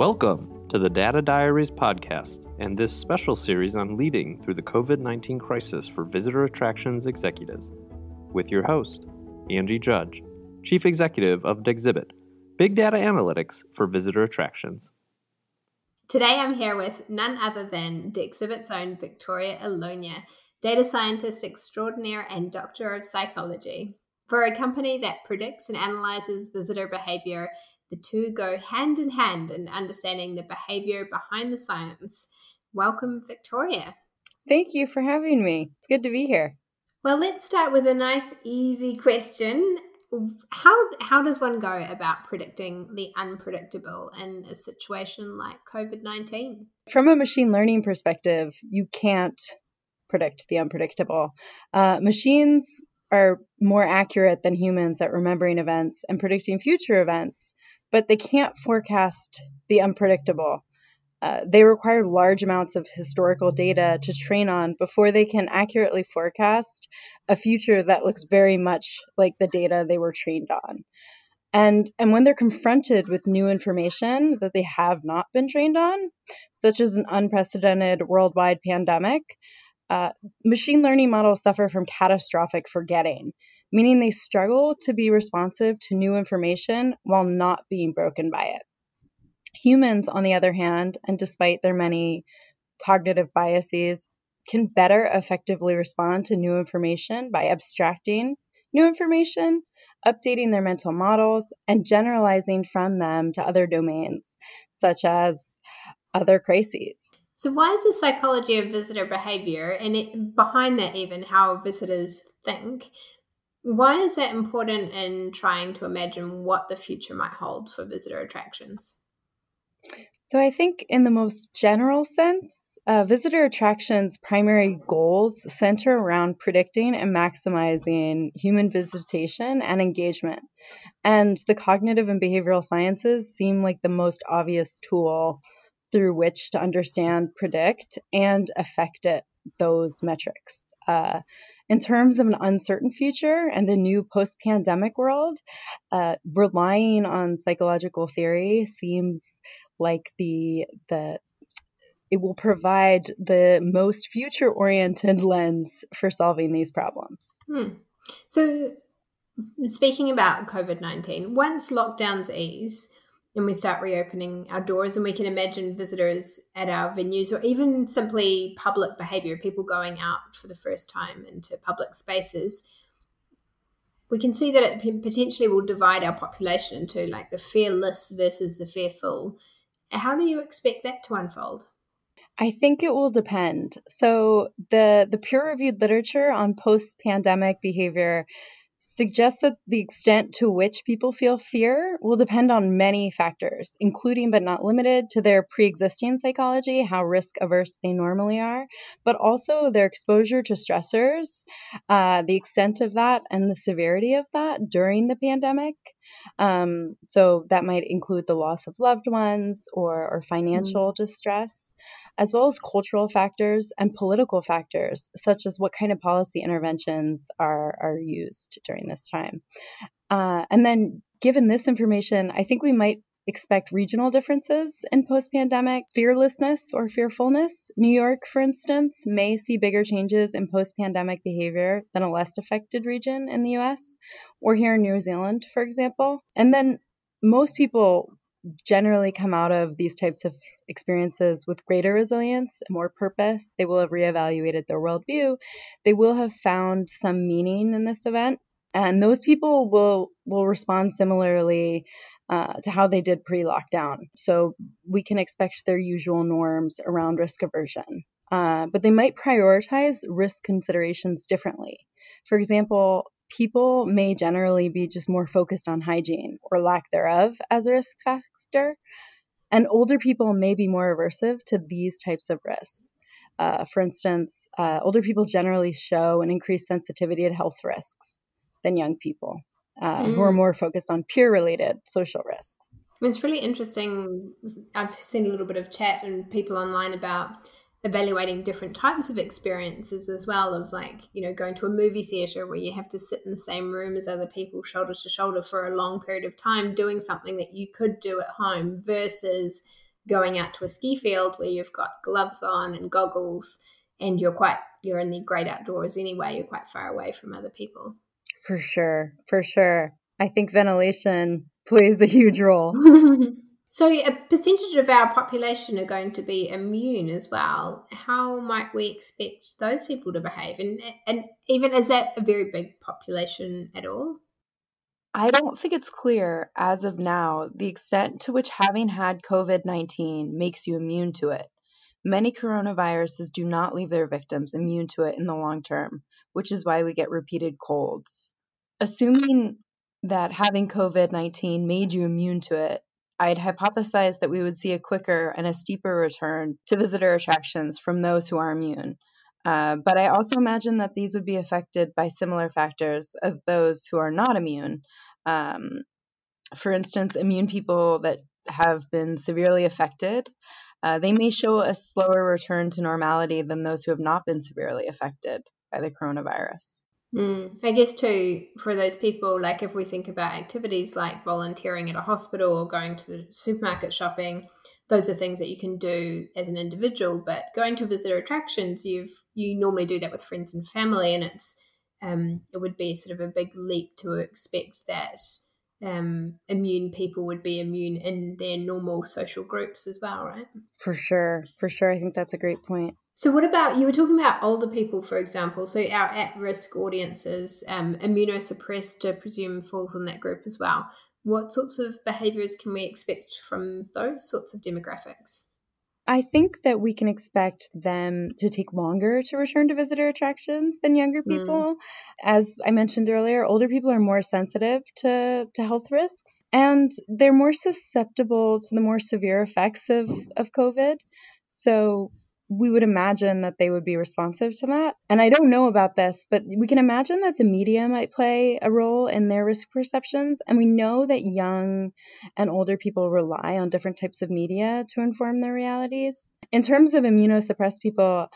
Welcome to the Data Diaries podcast and this special series on leading through the COVID 19 crisis for visitor attractions executives, with your host, Angie Judge, Chief Executive of Dexibit, Big Data Analytics for Visitor Attractions. Today I'm here with none other than Dexibit's own Victoria Alonia, data scientist extraordinaire and doctor of psychology. For a company that predicts and analyzes visitor behavior, the two go hand in hand in understanding the behavior behind the science. Welcome, Victoria. Thank you for having me. It's good to be here. Well, let's start with a nice, easy question. How how does one go about predicting the unpredictable in a situation like COVID nineteen? From a machine learning perspective, you can't predict the unpredictable. Uh, machines are more accurate than humans at remembering events and predicting future events, but they can't forecast the unpredictable. Uh, they require large amounts of historical data to train on before they can accurately forecast a future that looks very much like the data they were trained on. And, and when they're confronted with new information that they have not been trained on, such as an unprecedented worldwide pandemic, uh, machine learning models suffer from catastrophic forgetting, meaning they struggle to be responsive to new information while not being broken by it. Humans, on the other hand, and despite their many cognitive biases, can better effectively respond to new information by abstracting new information, updating their mental models, and generalizing from them to other domains, such as other crises. So, why is the psychology of visitor behavior and it, behind that, even how visitors think, why is that important in trying to imagine what the future might hold for visitor attractions? So, I think in the most general sense, uh, visitor attractions' primary goals center around predicting and maximizing human visitation and engagement. And the cognitive and behavioral sciences seem like the most obvious tool through which to understand, predict, and affect it, those metrics. Uh, in terms of an uncertain future and the new post pandemic world, uh, relying on psychological theory seems like the, the, it will provide the most future oriented lens for solving these problems. Hmm. So, speaking about COVID 19, once lockdowns ease, and we start reopening our doors and we can imagine visitors at our venues or even simply public behavior people going out for the first time into public spaces. We can see that it potentially will divide our population into like the fearless versus the fearful. How do you expect that to unfold? I think it will depend. So the the peer reviewed literature on post pandemic behavior suggests that the extent to which people feel fear will depend on many factors, including but not limited to their pre existing psychology, how risk averse they normally are, but also their exposure to stressors, uh, the extent of that, and the severity of that during the pandemic. Um, so that might include the loss of loved ones or, or financial mm-hmm. distress, as well as cultural factors and political factors, such as what kind of policy interventions are, are used during this time. Uh, and then, given this information, I think we might expect regional differences in post pandemic fearlessness or fearfulness. New York, for instance, may see bigger changes in post pandemic behavior than a less affected region in the US, or here in New Zealand, for example. And then most people generally come out of these types of experiences with greater resilience, and more purpose. They will have reevaluated their worldview. They will have found some meaning in this event. And those people will will respond similarly uh, to how they did pre lockdown. So we can expect their usual norms around risk aversion. Uh, but they might prioritize risk considerations differently. For example, people may generally be just more focused on hygiene or lack thereof as a risk factor, and older people may be more aversive to these types of risks. Uh, for instance, uh, older people generally show an increased sensitivity to health risks than young people uh, mm. who are mm. more focused on peer related social risks. It's really interesting. I've seen a little bit of chat and people online about evaluating different types of experiences as well of like you know going to a movie theater where you have to sit in the same room as other people shoulder to shoulder for a long period of time doing something that you could do at home versus going out to a ski field where you've got gloves on and goggles and you're quite you're in the great outdoors anyway you're quite far away from other people for sure for sure. I think ventilation plays a huge role. So a percentage of our population are going to be immune as well. How might we expect those people to behave? And and even is that a very big population at all? I don't think it's clear as of now the extent to which having had COVID 19 makes you immune to it. Many coronaviruses do not leave their victims immune to it in the long term, which is why we get repeated colds. Assuming that having COVID 19 made you immune to it, I'd hypothesize that we would see a quicker and a steeper return to visitor attractions from those who are immune. Uh, but I also imagine that these would be affected by similar factors as those who are not immune. Um, for instance, immune people that have been severely affected uh, they may show a slower return to normality than those who have not been severely affected by the coronavirus. Mm. I guess too, for those people, like if we think about activities like volunteering at a hospital or going to the supermarket shopping, those are things that you can do as an individual. But going to visitor attractions, you've you normally do that with friends and family, and it's um, it would be sort of a big leap to expect that um, immune people would be immune in their normal social groups as well, right? For sure, for sure. I think that's a great point. So, what about you were talking about older people, for example? So, our at risk audiences, um, immunosuppressed, I presume, falls in that group as well. What sorts of behaviors can we expect from those sorts of demographics? I think that we can expect them to take longer to return to visitor attractions than younger mm. people. Mm. As I mentioned earlier, older people are more sensitive to, to health risks and they're more susceptible to the more severe effects of, of COVID. So we would imagine that they would be responsive to that. And I don't know about this, but we can imagine that the media might play a role in their risk perceptions. And we know that young and older people rely on different types of media to inform their realities. In terms of immunosuppressed people,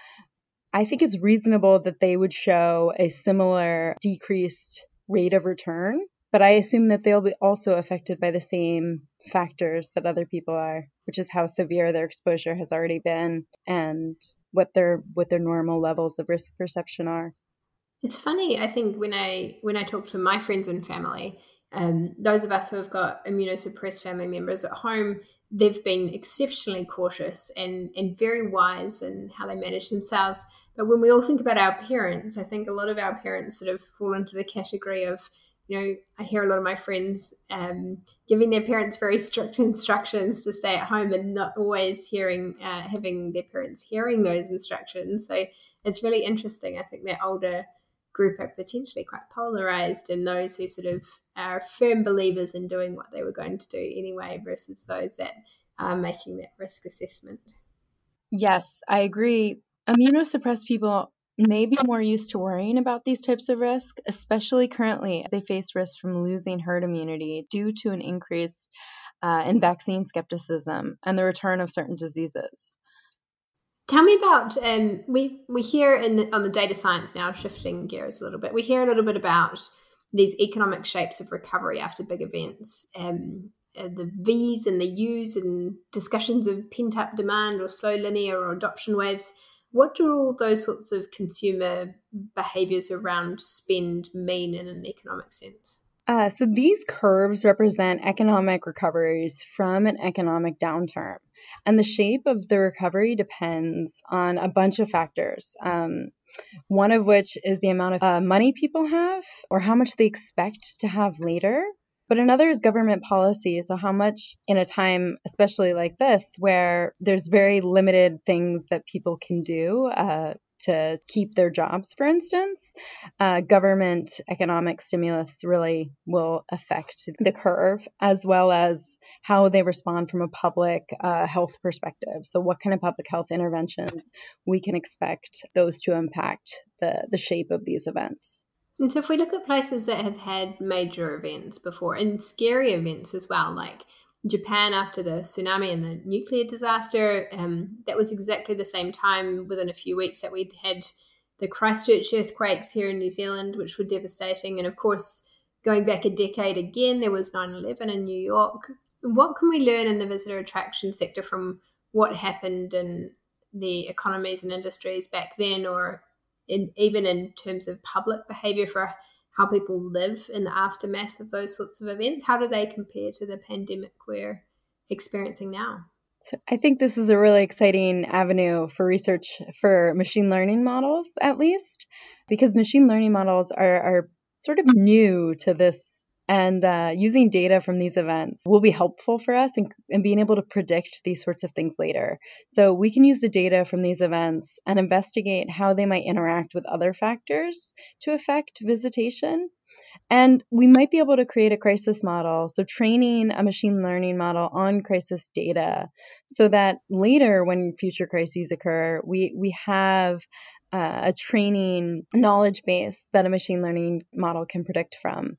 I think it's reasonable that they would show a similar decreased rate of return, but I assume that they'll be also affected by the same factors that other people are, which is how severe their exposure has already been and what their what their normal levels of risk perception are. It's funny, I think when I when I talk to my friends and family, um, those of us who have got immunosuppressed family members at home, they've been exceptionally cautious and and very wise in how they manage themselves. But when we all think about our parents, I think a lot of our parents sort of fall into the category of you know, I hear a lot of my friends um, giving their parents very strict instructions to stay at home and not always hearing, uh, having their parents hearing those instructions. So it's really interesting. I think that older group are potentially quite polarized and those who sort of are firm believers in doing what they were going to do anyway versus those that are making that risk assessment. Yes, I agree. Immunosuppressed people may be more used to worrying about these types of risk, especially currently they face risk from losing herd immunity due to an increase uh, in vaccine skepticism and the return of certain diseases. Tell me about um, we we hear in on the data science now shifting gears a little bit. We hear a little bit about these economic shapes of recovery after big events, um, uh, the V's and the U's, and discussions of pent up demand or slow linear or adoption waves. What do all those sorts of consumer behaviors around spend mean in an economic sense? Uh, so these curves represent economic recoveries from an economic downturn. And the shape of the recovery depends on a bunch of factors. Um, one of which is the amount of uh, money people have or how much they expect to have later. But another is government policy. So, how much in a time, especially like this, where there's very limited things that people can do uh, to keep their jobs, for instance, uh, government economic stimulus really will affect the curve as well as how they respond from a public uh, health perspective. So, what kind of public health interventions we can expect those to impact the, the shape of these events. And so, if we look at places that have had major events before and scary events as well, like Japan after the tsunami and the nuclear disaster, um, that was exactly the same time within a few weeks that we'd had the Christchurch earthquakes here in New Zealand, which were devastating. And of course, going back a decade again, there was 9 11 in New York. what can we learn in the visitor attraction sector from what happened in the economies and industries back then, or in, even in terms of public behavior for how people live in the aftermath of those sorts of events? How do they compare to the pandemic we're experiencing now? I think this is a really exciting avenue for research for machine learning models, at least, because machine learning models are, are sort of new to this and uh, using data from these events will be helpful for us in, in being able to predict these sorts of things later. So we can use the data from these events and investigate how they might interact with other factors to affect visitation. And we might be able to create a crisis model, so training a machine learning model on crisis data, so that later, when future crises occur, we, we have uh, a training knowledge base that a machine learning model can predict from.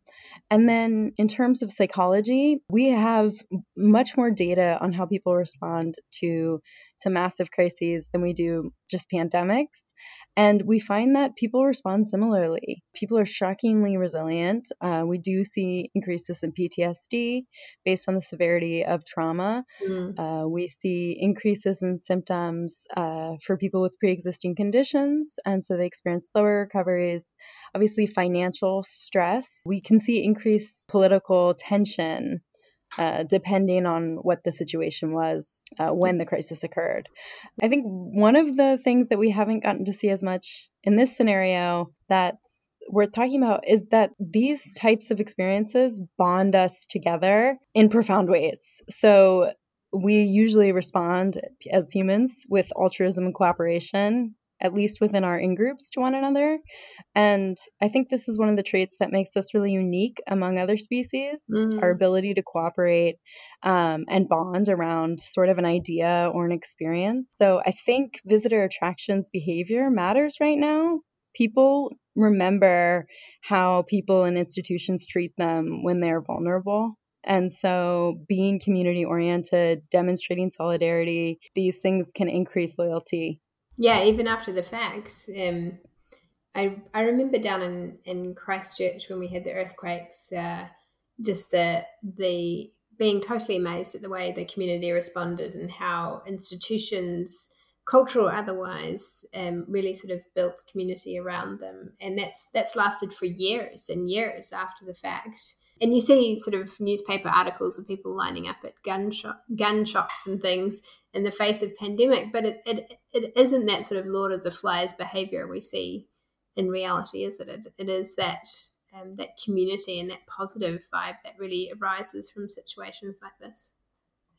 And then in terms of psychology, we have much more data on how people respond to to massive crises than we do just pandemics. And we find that people respond similarly. People are shockingly resilient. Uh, we do see increases in PTSD based on the severity of trauma. Mm. Uh, we see increases in symptoms uh, for people with pre existing conditions, and so they experience slower recoveries. Obviously, financial stress. We can see increased political tension uh, depending on what the situation was uh, when the crisis occurred. I think one of the things that we haven't gotten to see as much in this scenario that's worth talking about is that these types of experiences bond us together in profound ways. So we usually respond as humans with altruism and cooperation at least within our in groups to one another. And I think this is one of the traits that makes us really unique among other species mm-hmm. our ability to cooperate um, and bond around sort of an idea or an experience. So I think visitor attractions behavior matters right now. People remember how people and institutions treat them when they're vulnerable. And so, being community oriented, demonstrating solidarity, these things can increase loyalty yeah, even after the fact. Um, I I remember down in in Christchurch when we had the earthquakes, uh, just the the being totally amazed at the way the community responded and how institutions, cultural otherwise, um, really sort of built community around them, and that's that's lasted for years and years after the fact. And you see sort of newspaper articles of people lining up at gun shop, gun shops and things in the face of pandemic, but it, it, it isn't that sort of Lord of the Flies behavior we see in reality, is it? It, it is that um, that community and that positive vibe that really arises from situations like this.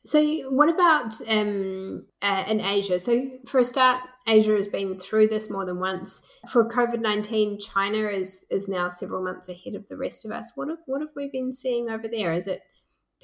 So, what about um, uh, in Asia? So, for a start, Asia has been through this more than once. For COVID nineteen, China is is now several months ahead of the rest of us. What have what have we been seeing over there? Is it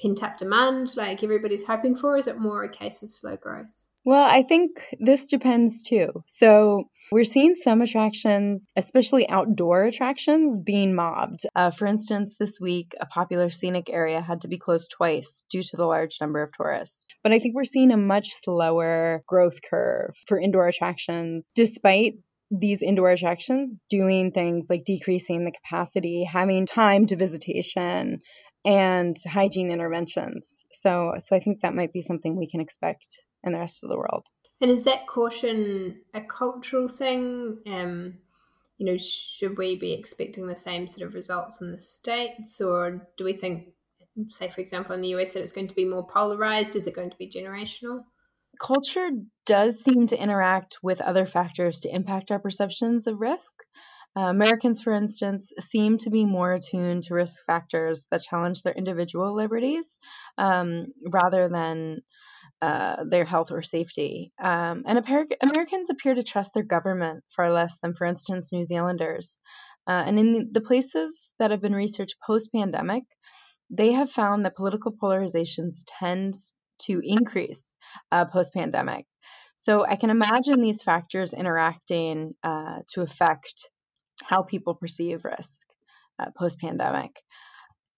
pent up demand like everybody's hoping for? Is it more a case of slow growth? Well, I think this depends too. So, we're seeing some attractions, especially outdoor attractions, being mobbed. Uh, for instance, this week, a popular scenic area had to be closed twice due to the large number of tourists. But I think we're seeing a much slower growth curve for indoor attractions, despite these indoor attractions doing things like decreasing the capacity, having time to visitation, and hygiene interventions. So, so I think that might be something we can expect in the rest of the world. And is that caution a cultural thing? Um, you know, should we be expecting the same sort of results in the states, or do we think, say, for example, in the US, that it's going to be more polarized? Is it going to be generational? Culture does seem to interact with other factors to impact our perceptions of risk. Uh, Americans, for instance, seem to be more attuned to risk factors that challenge their individual liberties um, rather than uh, their health or safety. Um, and Americans appear to trust their government far less than, for instance, New Zealanders. Uh, and in the places that have been researched post pandemic, they have found that political polarizations tend to increase uh, post pandemic. So I can imagine these factors interacting uh, to affect how people perceive risk uh, post pandemic.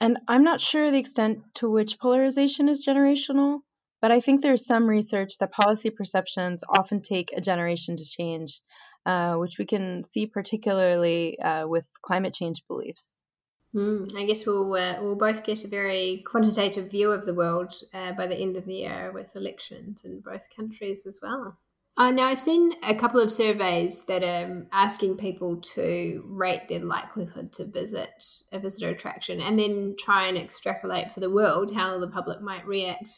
And I'm not sure the extent to which polarization is generational, but I think there's some research that policy perceptions often take a generation to change, uh, which we can see particularly uh, with climate change beliefs. Mm, I guess we'll uh, we'll both get a very quantitative view of the world uh, by the end of the year with elections in both countries as well. Uh, now, I've seen a couple of surveys that are asking people to rate their likelihood to visit a visitor attraction and then try and extrapolate for the world how the public might react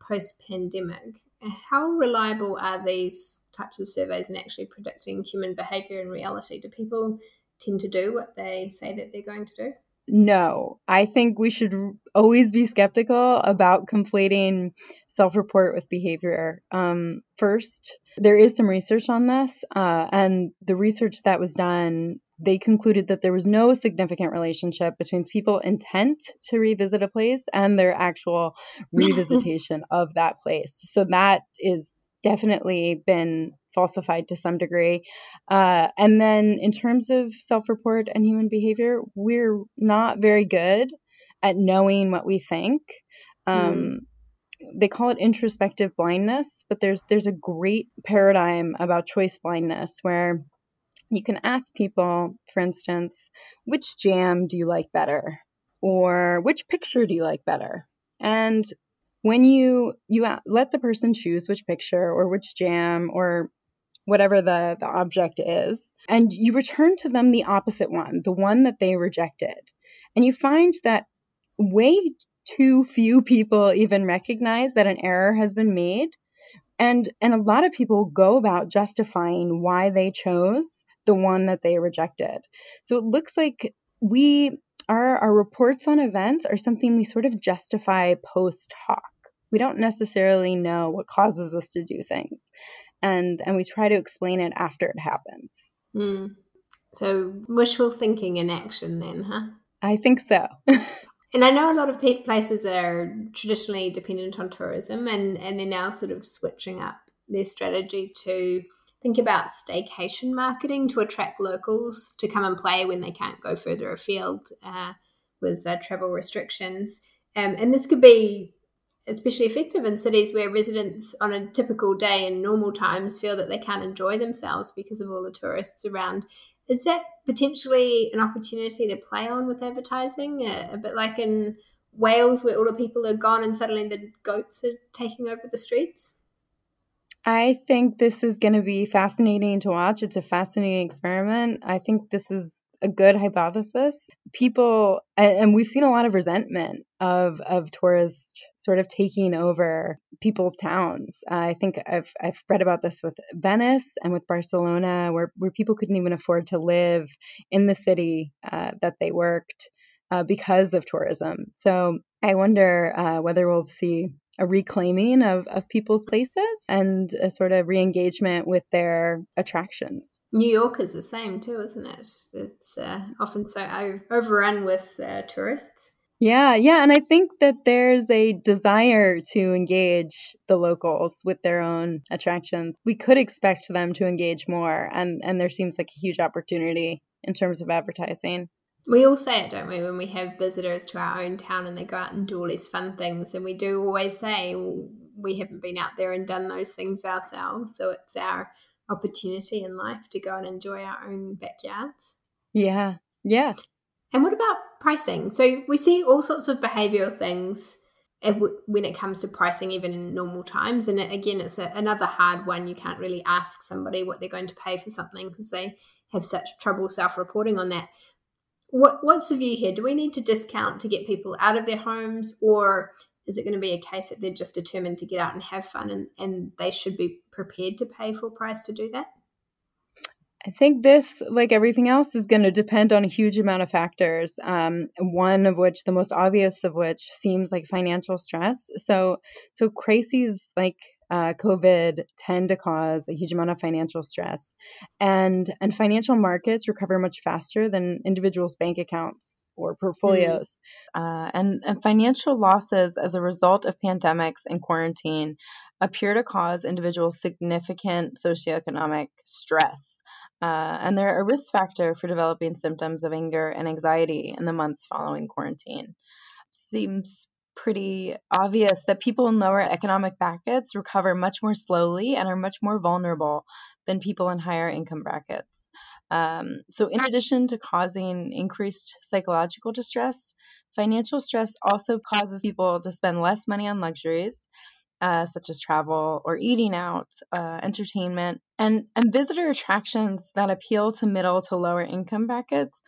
post pandemic. How reliable are these types of surveys in actually predicting human behavior in reality? Do people tend to do what they say that they're going to do? No, I think we should always be skeptical about conflating self report with behavior. Um, first, there is some research on this, uh, and the research that was done, they concluded that there was no significant relationship between people's intent to revisit a place and their actual revisitation of that place. So that is definitely been falsified to some degree. Uh, and then in terms of self report and human behavior, we're not very good at knowing what we think. Um, mm. They call it introspective blindness, but there's there's a great paradigm about choice blindness where you can ask people, for instance, which jam do you like better, or which picture do you like better, and when you you let the person choose which picture or which jam or whatever the, the object is, and you return to them the opposite one, the one that they rejected. And you find that way too few people even recognize that an error has been made. And, and a lot of people go about justifying why they chose the one that they rejected. So it looks like we our our reports on events are something we sort of justify post hoc. We don't necessarily know what causes us to do things and and we try to explain it after it happens. Mm. So wishful thinking in action, then, huh? I think so. and I know a lot of places are traditionally dependent on tourism, and and they're now sort of switching up their strategy to think about staycation marketing to attract locals to come and play when they can't go further afield uh, with uh, travel restrictions. Um, and this could be especially effective in cities where residents on a typical day in normal times feel that they can't enjoy themselves because of all the tourists around. Is that potentially an opportunity to play on with advertising? A, bit like in Wales, where all the people are gone and suddenly the goats are taking over the streets? I think this is going to be fascinating to watch. It's a fascinating experiment. I think this is a good hypothesis. People, and we've seen a lot of resentment of of tourists sort of taking over people's towns. Uh, I think I've I've read about this with Venice and with Barcelona, where where people couldn't even afford to live in the city uh, that they worked uh, because of tourism. So I wonder uh, whether we'll see a reclaiming of, of people's places and a sort of re-engagement with their attractions. New York is the same too, isn't it? It's uh, often so overrun with uh, tourists. Yeah, yeah, and I think that there's a desire to engage the locals with their own attractions. We could expect them to engage more, and and there seems like a huge opportunity in terms of advertising. We all say it, don't we, when we have visitors to our own town and they go out and do all these fun things. And we do always say we haven't been out there and done those things ourselves. So it's our opportunity in life to go and enjoy our own backyards. Yeah. Yeah. And what about pricing? So we see all sorts of behavioral things when it comes to pricing, even in normal times. And again, it's a, another hard one. You can't really ask somebody what they're going to pay for something because they have such trouble self reporting on that what what's the view here? Do we need to discount to get people out of their homes, or is it going to be a case that they're just determined to get out and have fun, and, and they should be prepared to pay full price to do that? I think this, like everything else, is going to depend on a huge amount of factors. Um, one of which, the most obvious of which, seems like financial stress. So, so crises like uh, COVID tend to cause a huge amount of financial stress, and and financial markets recover much faster than individuals' bank accounts or portfolios. Mm. Uh, and, and financial losses as a result of pandemics and quarantine appear to cause individuals significant socioeconomic stress. Uh, and they're a risk factor for developing symptoms of anger and anxiety in the months following quarantine. Seems pretty obvious that people in lower economic brackets recover much more slowly and are much more vulnerable than people in higher income brackets. Um, so, in addition to causing increased psychological distress, financial stress also causes people to spend less money on luxuries. Uh, such as travel or eating out, uh, entertainment, and, and visitor attractions that appeal to middle to lower income brackets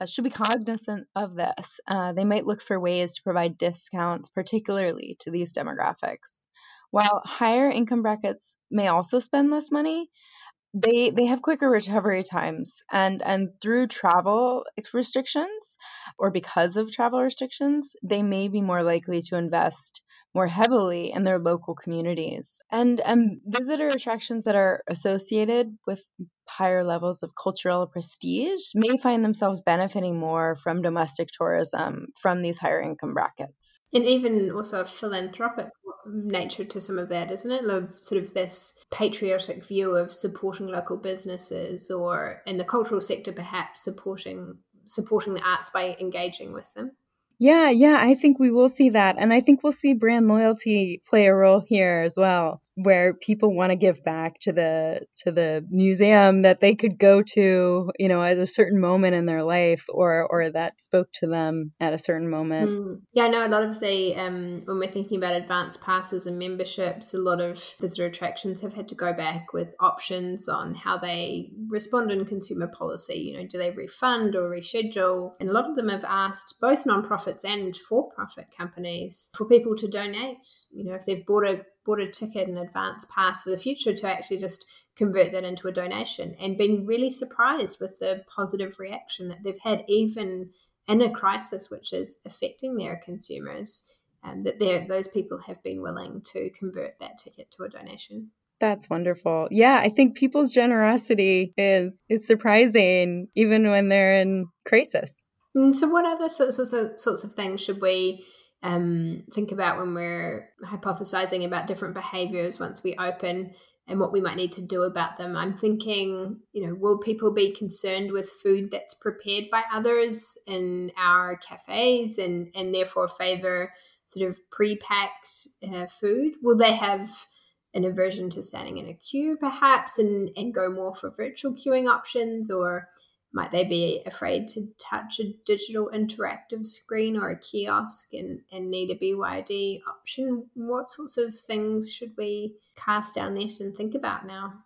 uh, should be cognizant of this. Uh, they might look for ways to provide discounts, particularly to these demographics. While higher income brackets may also spend less money, they they have quicker recovery times and and through travel restrictions or because of travel restrictions they may be more likely to invest more heavily in their local communities. And, and visitor attractions that are associated with higher levels of cultural prestige may find themselves benefiting more from domestic tourism from these higher income brackets. And even also a philanthropic nature to some of that, isn't it? Like sort of this patriotic view of supporting local businesses or in the cultural sector perhaps supporting supporting the arts by engaging with them. Yeah, yeah, I think we will see that. And I think we'll see brand loyalty play a role here as well where people want to give back to the to the museum that they could go to, you know, at a certain moment in their life or or that spoke to them at a certain moment. Mm. Yeah, I know a lot of the um when we're thinking about advance passes and memberships, a lot of visitor attractions have had to go back with options on how they respond in consumer policy. You know, do they refund or reschedule? And a lot of them have asked both nonprofits and for-profit companies for people to donate. You know, if they've bought a bought a ticket in advance pass for the future to actually just convert that into a donation and been really surprised with the positive reaction that they've had even in a crisis which is affecting their consumers um, that those people have been willing to convert that ticket to a donation that's wonderful. Yeah, I think people's generosity is is surprising even when they're in crisis. And so, what other sorts of, sorts of things should we um, think about when we're hypothesizing about different behaviors once we open and what we might need to do about them. I'm thinking, you know, will people be concerned with food that's prepared by others in our cafes and, and therefore favor sort of pre-packed uh, food? Will they have an aversion to standing in a queue perhaps and, and go more for virtual queuing options or might they be afraid to touch a digital interactive screen or a kiosk and, and need a BYD option? What sorts of things should we cast our net and think about now?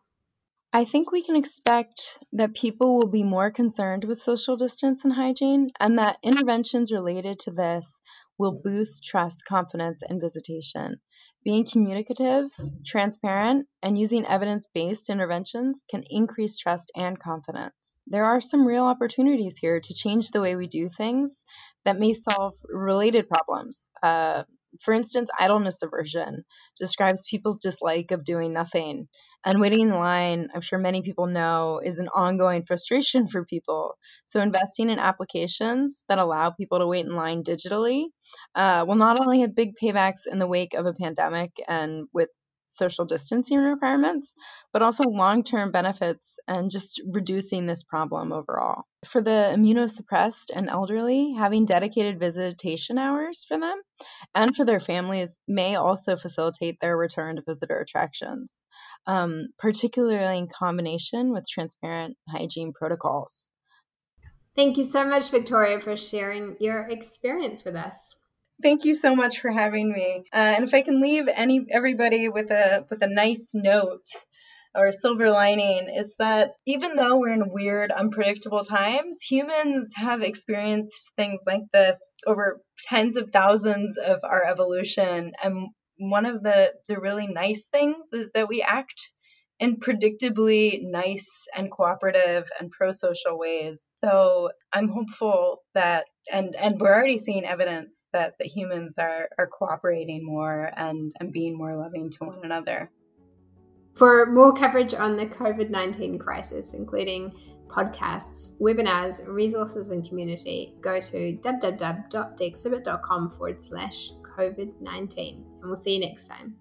I think we can expect that people will be more concerned with social distance and hygiene, and that interventions related to this will boost trust, confidence, and visitation. Being communicative, transparent, and using evidence based interventions can increase trust and confidence. There are some real opportunities here to change the way we do things that may solve related problems. Uh, for instance, idleness aversion describes people's dislike of doing nothing. And waiting in line, I'm sure many people know, is an ongoing frustration for people. So, investing in applications that allow people to wait in line digitally uh, will not only have big paybacks in the wake of a pandemic and with social distancing requirements, but also long term benefits and just reducing this problem overall. For the immunosuppressed and elderly, having dedicated visitation hours for them and for their families may also facilitate their return to visitor attractions, um, particularly in combination with transparent hygiene protocols. Thank you so much, Victoria, for sharing your experience with us. Thank you so much for having me. Uh, and if I can leave any everybody with a with a nice note or silver lining, is that even though we're in weird, unpredictable times, humans have experienced things like this over tens of thousands of our evolution. And one of the the really nice things is that we act in predictably nice and cooperative and pro-social ways. So I'm hopeful that and and we're already seeing evidence that the humans are, are cooperating more and, and being more loving to one another. For more coverage on the COVID 19 crisis, including podcasts, webinars, resources, and community, go to www.dexibit.com forward slash COVID 19. And we'll see you next time.